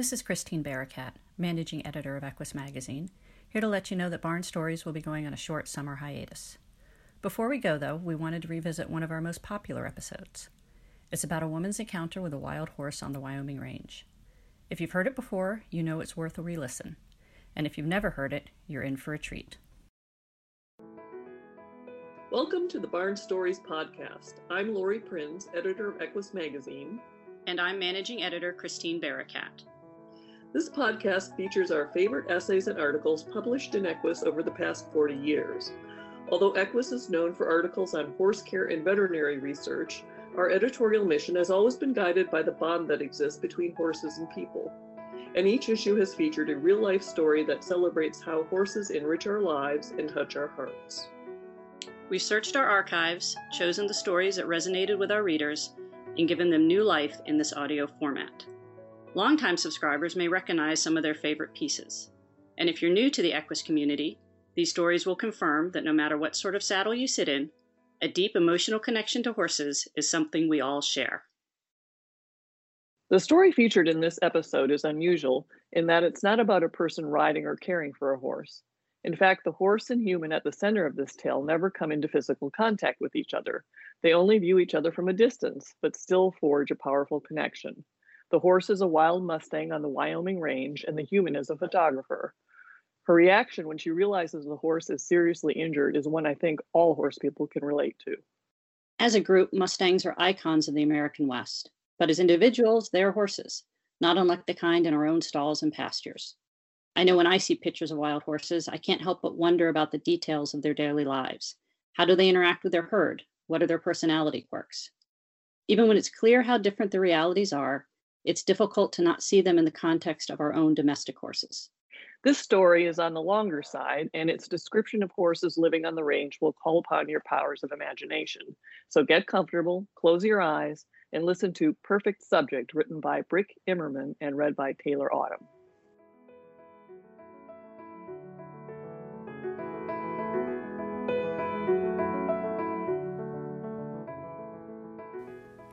This is Christine Barakat, managing editor of Equus Magazine, here to let you know that Barn Stories will be going on a short summer hiatus. Before we go, though, we wanted to revisit one of our most popular episodes. It's about a woman's encounter with a wild horse on the Wyoming Range. If you've heard it before, you know it's worth a re listen. And if you've never heard it, you're in for a treat. Welcome to the Barn Stories podcast. I'm Laurie Prinz, editor of Equus Magazine. And I'm managing editor Christine Barakat. This podcast features our favorite essays and articles published in Equus over the past 40 years. Although Equus is known for articles on horse care and veterinary research, our editorial mission has always been guided by the bond that exists between horses and people. And each issue has featured a real life story that celebrates how horses enrich our lives and touch our hearts. We've searched our archives, chosen the stories that resonated with our readers, and given them new life in this audio format. Longtime subscribers may recognize some of their favorite pieces. And if you're new to the Equus community, these stories will confirm that no matter what sort of saddle you sit in, a deep emotional connection to horses is something we all share. The story featured in this episode is unusual in that it's not about a person riding or caring for a horse. In fact, the horse and human at the center of this tale never come into physical contact with each other. They only view each other from a distance, but still forge a powerful connection. The horse is a wild Mustang on the Wyoming range, and the human is a photographer. Her reaction when she realizes the horse is seriously injured is one I think all horse people can relate to. As a group, Mustangs are icons of the American West, but as individuals, they are horses, not unlike the kind in our own stalls and pastures. I know when I see pictures of wild horses, I can't help but wonder about the details of their daily lives. How do they interact with their herd? What are their personality quirks? Even when it's clear how different the realities are, it's difficult to not see them in the context of our own domestic horses. This story is on the longer side, and its description of horses living on the range will call upon your powers of imagination. So get comfortable, close your eyes, and listen to Perfect Subject, written by Brick Immerman and read by Taylor Autumn.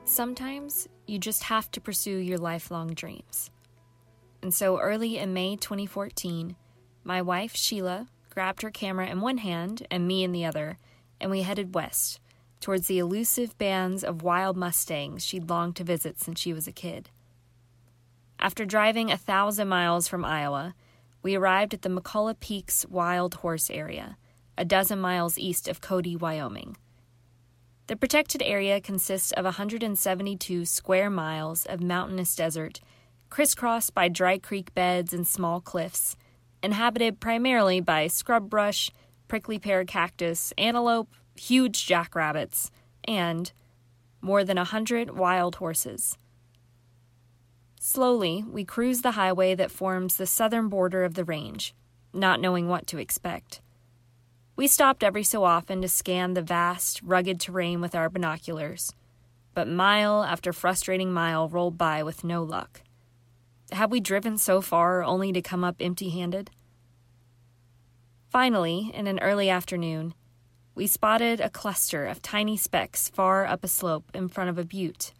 Sometimes you just have to pursue your lifelong dreams. And so early in May 2014, my wife, Sheila, grabbed her camera in one hand and me in the other, and we headed west towards the elusive bands of wild Mustangs she'd longed to visit since she was a kid. After driving a thousand miles from Iowa, we arrived at the McCullough Peaks Wild Horse Area, a dozen miles east of Cody, Wyoming. The protected area consists of 172 square miles of mountainous desert, crisscrossed by dry creek beds and small cliffs, inhabited primarily by scrub brush, prickly pear cactus, antelope, huge jackrabbits, and more than a hundred wild horses. Slowly, we cruise the highway that forms the southern border of the range, not knowing what to expect. We stopped every so often to scan the vast, rugged terrain with our binoculars, but mile after frustrating mile rolled by with no luck. Had we driven so far only to come up empty handed? Finally, in an early afternoon, we spotted a cluster of tiny specks far up a slope in front of a butte,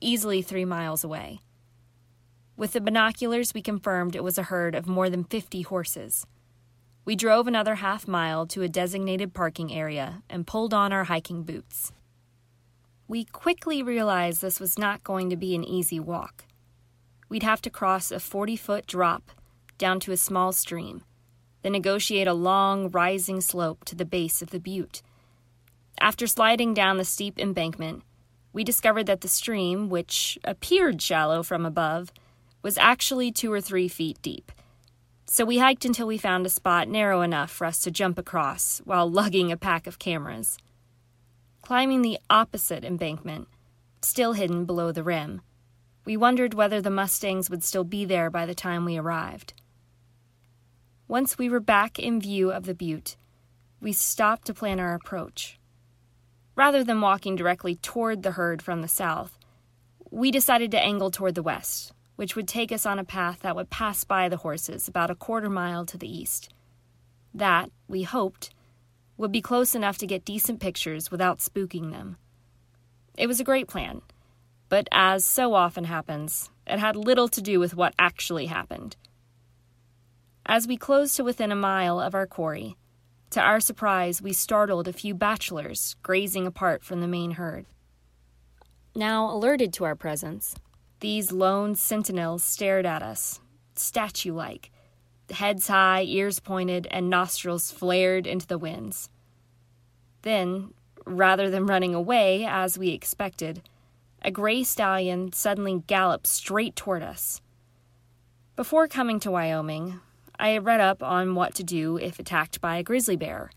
easily three miles away. With the binoculars, we confirmed it was a herd of more than 50 horses. We drove another half mile to a designated parking area and pulled on our hiking boots. We quickly realized this was not going to be an easy walk. We'd have to cross a 40 foot drop down to a small stream, then negotiate a long, rising slope to the base of the butte. After sliding down the steep embankment, we discovered that the stream, which appeared shallow from above, was actually two or three feet deep so we hiked until we found a spot narrow enough for us to jump across while lugging a pack of cameras. Climbing the opposite embankment, still hidden below the rim, we wondered whether the Mustangs would still be there by the time we arrived. Once we were back in view of the butte, we stopped to plan our approach. Rather than walking directly toward the herd from the south, we decided to angle toward the west, which would take us on a path that would pass by the horses about a quarter mile to the east. That, we hoped, would be close enough to get decent pictures without spooking them. It was a great plan, but as so often happens, it had little to do with what actually happened. As we closed to within a mile of our quarry, to our surprise, we startled a few bachelors grazing apart from the main herd. Now alerted to our presence, these lone sentinels stared at us, statue like, heads high, ears pointed, and nostrils flared into the winds. Then, rather than running away, as we expected, a gray stallion suddenly galloped straight toward us. Before coming to Wyoming, I had read up on what to do if attacked by a grizzly bear,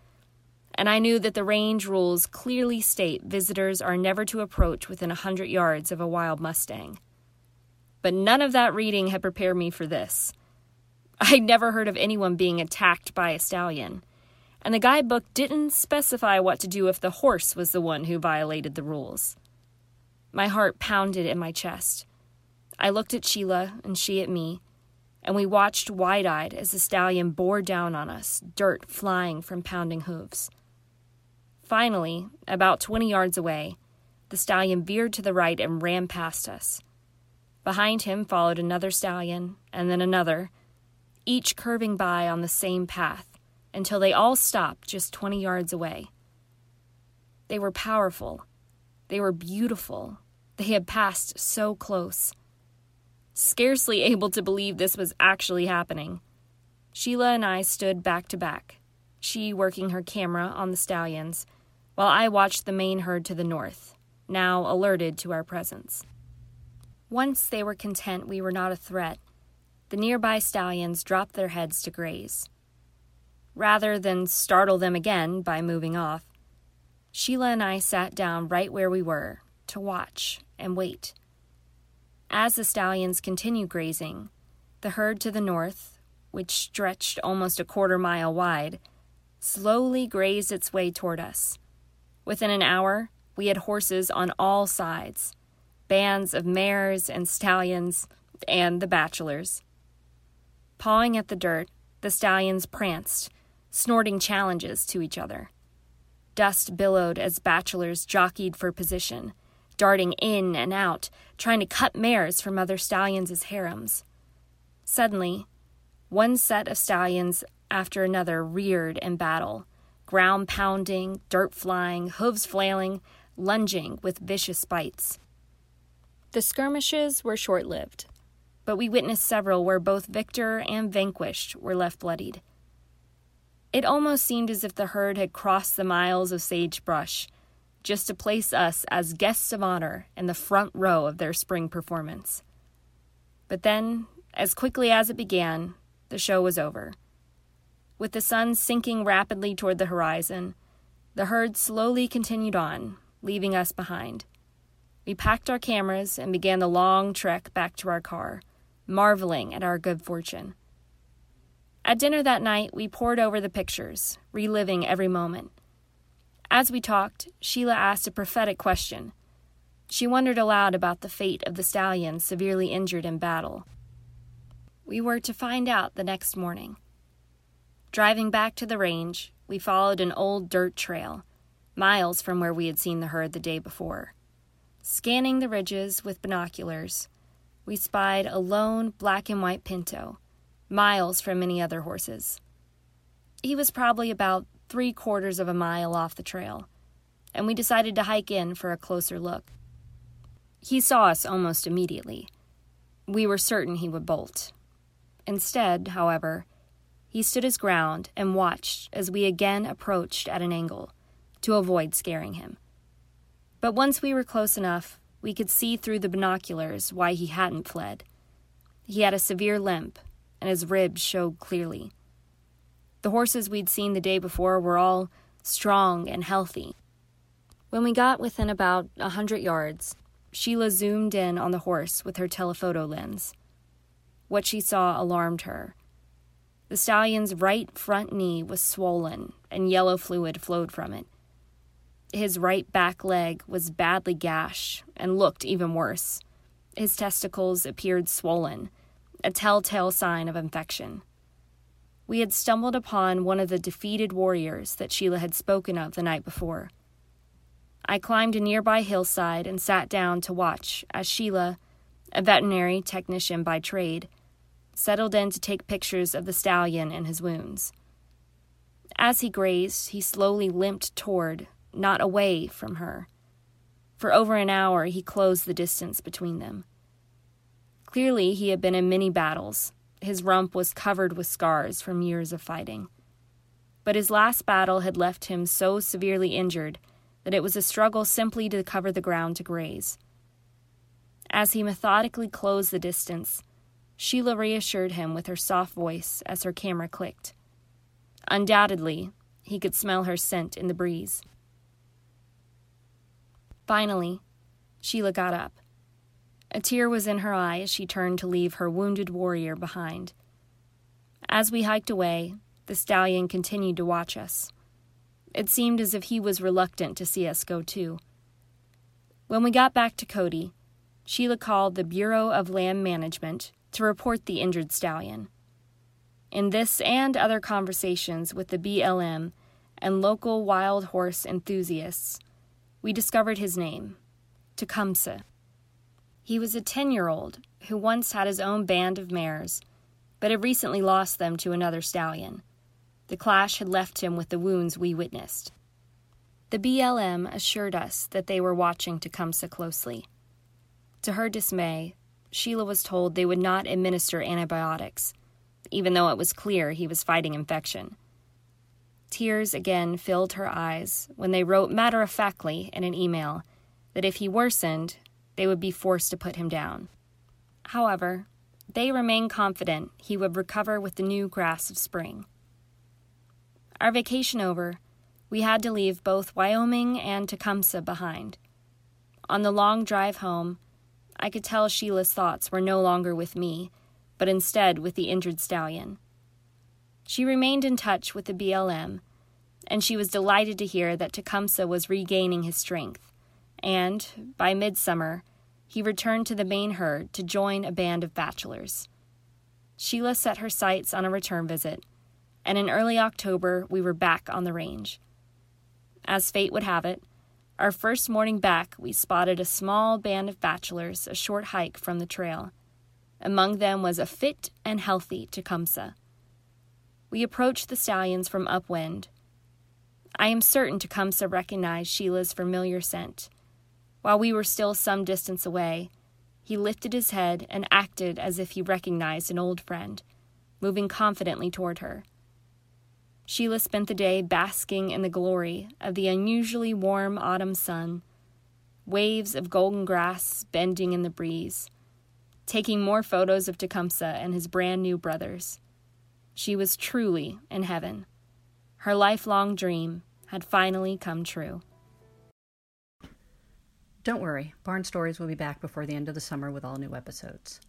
and I knew that the range rules clearly state visitors are never to approach within a hundred yards of a wild Mustang. But none of that reading had prepared me for this. I'd never heard of anyone being attacked by a stallion, and the guidebook didn't specify what to do if the horse was the one who violated the rules. My heart pounded in my chest. I looked at Sheila and she at me, and we watched wide eyed as the stallion bore down on us, dirt flying from pounding hooves. Finally, about 20 yards away, the stallion veered to the right and ran past us. Behind him followed another stallion, and then another, each curving by on the same path until they all stopped just 20 yards away. They were powerful. They were beautiful. They had passed so close. Scarcely able to believe this was actually happening, Sheila and I stood back to back, she working her camera on the stallions, while I watched the main herd to the north, now alerted to our presence. Once they were content we were not a threat, the nearby stallions dropped their heads to graze. Rather than startle them again by moving off, Sheila and I sat down right where we were to watch and wait. As the stallions continued grazing, the herd to the north, which stretched almost a quarter mile wide, slowly grazed its way toward us. Within an hour, we had horses on all sides bands of mares and stallions, and the bachelors. Pawing at the dirt, the stallions pranced, snorting challenges to each other. Dust billowed as bachelors jockeyed for position, darting in and out, trying to cut mares from other stallions' harems. Suddenly, one set of stallions after another reared in battle, ground pounding, dirt flying, hooves flailing, lunging with vicious bites. The skirmishes were short lived, but we witnessed several where both victor and vanquished were left bloodied. It almost seemed as if the herd had crossed the miles of sagebrush just to place us as guests of honor in the front row of their spring performance. But then, as quickly as it began, the show was over. With the sun sinking rapidly toward the horizon, the herd slowly continued on, leaving us behind. We packed our cameras and began the long trek back to our car, marveling at our good fortune. At dinner that night, we pored over the pictures, reliving every moment. As we talked, Sheila asked a prophetic question. She wondered aloud about the fate of the stallion severely injured in battle. We were to find out the next morning. Driving back to the range, we followed an old dirt trail, miles from where we had seen the herd the day before. Scanning the ridges with binoculars, we spied a lone black and white pinto, miles from any other horses. He was probably about three quarters of a mile off the trail, and we decided to hike in for a closer look. He saw us almost immediately. We were certain he would bolt. Instead, however, he stood his ground and watched as we again approached at an angle to avoid scaring him. But once we were close enough, we could see through the binoculars why he hadn't fled. He had a severe limp, and his ribs showed clearly. The horses we'd seen the day before were all strong and healthy. When we got within about a hundred yards, Sheila zoomed in on the horse with her telephoto lens. What she saw alarmed her. The stallion's right front knee was swollen, and yellow fluid flowed from it. His right back leg was badly gashed and looked even worse. His testicles appeared swollen, a telltale sign of infection. We had stumbled upon one of the defeated warriors that Sheila had spoken of the night before. I climbed a nearby hillside and sat down to watch as Sheila, a veterinary technician by trade, settled in to take pictures of the stallion and his wounds. As he grazed, he slowly limped toward, not away from her. For over an hour, he closed the distance between them. Clearly, he had been in many battles. His rump was covered with scars from years of fighting. But his last battle had left him so severely injured that it was a struggle simply to cover the ground to graze. As he methodically closed the distance, Sheila reassured him with her soft voice as her camera clicked. Undoubtedly, he could smell her scent in the breeze. Finally, Sheila got up. A tear was in her eye as she turned to leave her wounded warrior behind. As we hiked away, the stallion continued to watch us. It seemed as if he was reluctant to see us go too. When we got back to Cody, Sheila called the Bureau of Land Management to report the injured stallion. In this and other conversations with the BLM and local wild horse enthusiasts, we discovered his name Tecumseh. He was a 10 year old who once had his own band of mares, but had recently lost them to another stallion. The clash had left him with the wounds we witnessed. The BLM assured us that they were watching Tecumseh closely. To her dismay, Sheila was told they would not administer antibiotics, even though it was clear he was fighting infection. Tears again filled her eyes when they wrote matter of factly in an email that if he worsened, they would be forced to put him down. However, they remained confident he would recover with the new grass of spring. Our vacation over, we had to leave both Wyoming and Tecumseh behind. On the long drive home, I could tell Sheila's thoughts were no longer with me, but instead with the injured stallion. She remained in touch with the BLM, and she was delighted to hear that Tecumseh was regaining his strength, and, by midsummer, he returned to the main herd to join a band of bachelors. Sheila set her sights on a return visit, and in early October we were back on the range. As fate would have it, our first morning back we spotted a small band of bachelors a short hike from the trail. Among them was a fit and healthy Tecumseh. We approached the stallions from upwind. I am certain Tecumseh recognized Sheila's familiar scent. While we were still some distance away, he lifted his head and acted as if he recognized an old friend, moving confidently toward her. Sheila spent the day basking in the glory of the unusually warm autumn sun, waves of golden grass bending in the breeze, taking more photos of Tecumseh and his brand new brothers. She was truly in heaven. Her lifelong dream had finally come true. Don't worry, Barn Stories will be back before the end of the summer with all new episodes.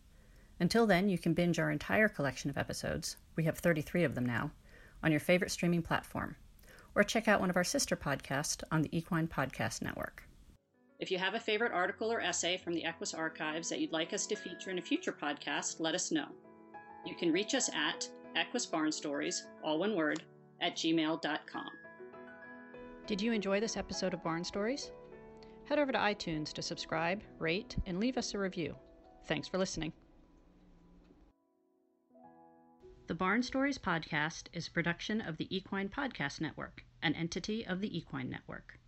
Until then, you can binge our entire collection of episodes, we have 33 of them now, on your favorite streaming platform, or check out one of our sister podcasts on the Equine Podcast Network. If you have a favorite article or essay from the Equus archives that you'd like us to feature in a future podcast, let us know. You can reach us at Equus Barn Stories, all one word, at gmail.com. Did you enjoy this episode of Barn Stories? Head over to iTunes to subscribe, rate, and leave us a review. Thanks for listening. The Barn Stories podcast is a production of the Equine Podcast Network, an entity of the Equine Network.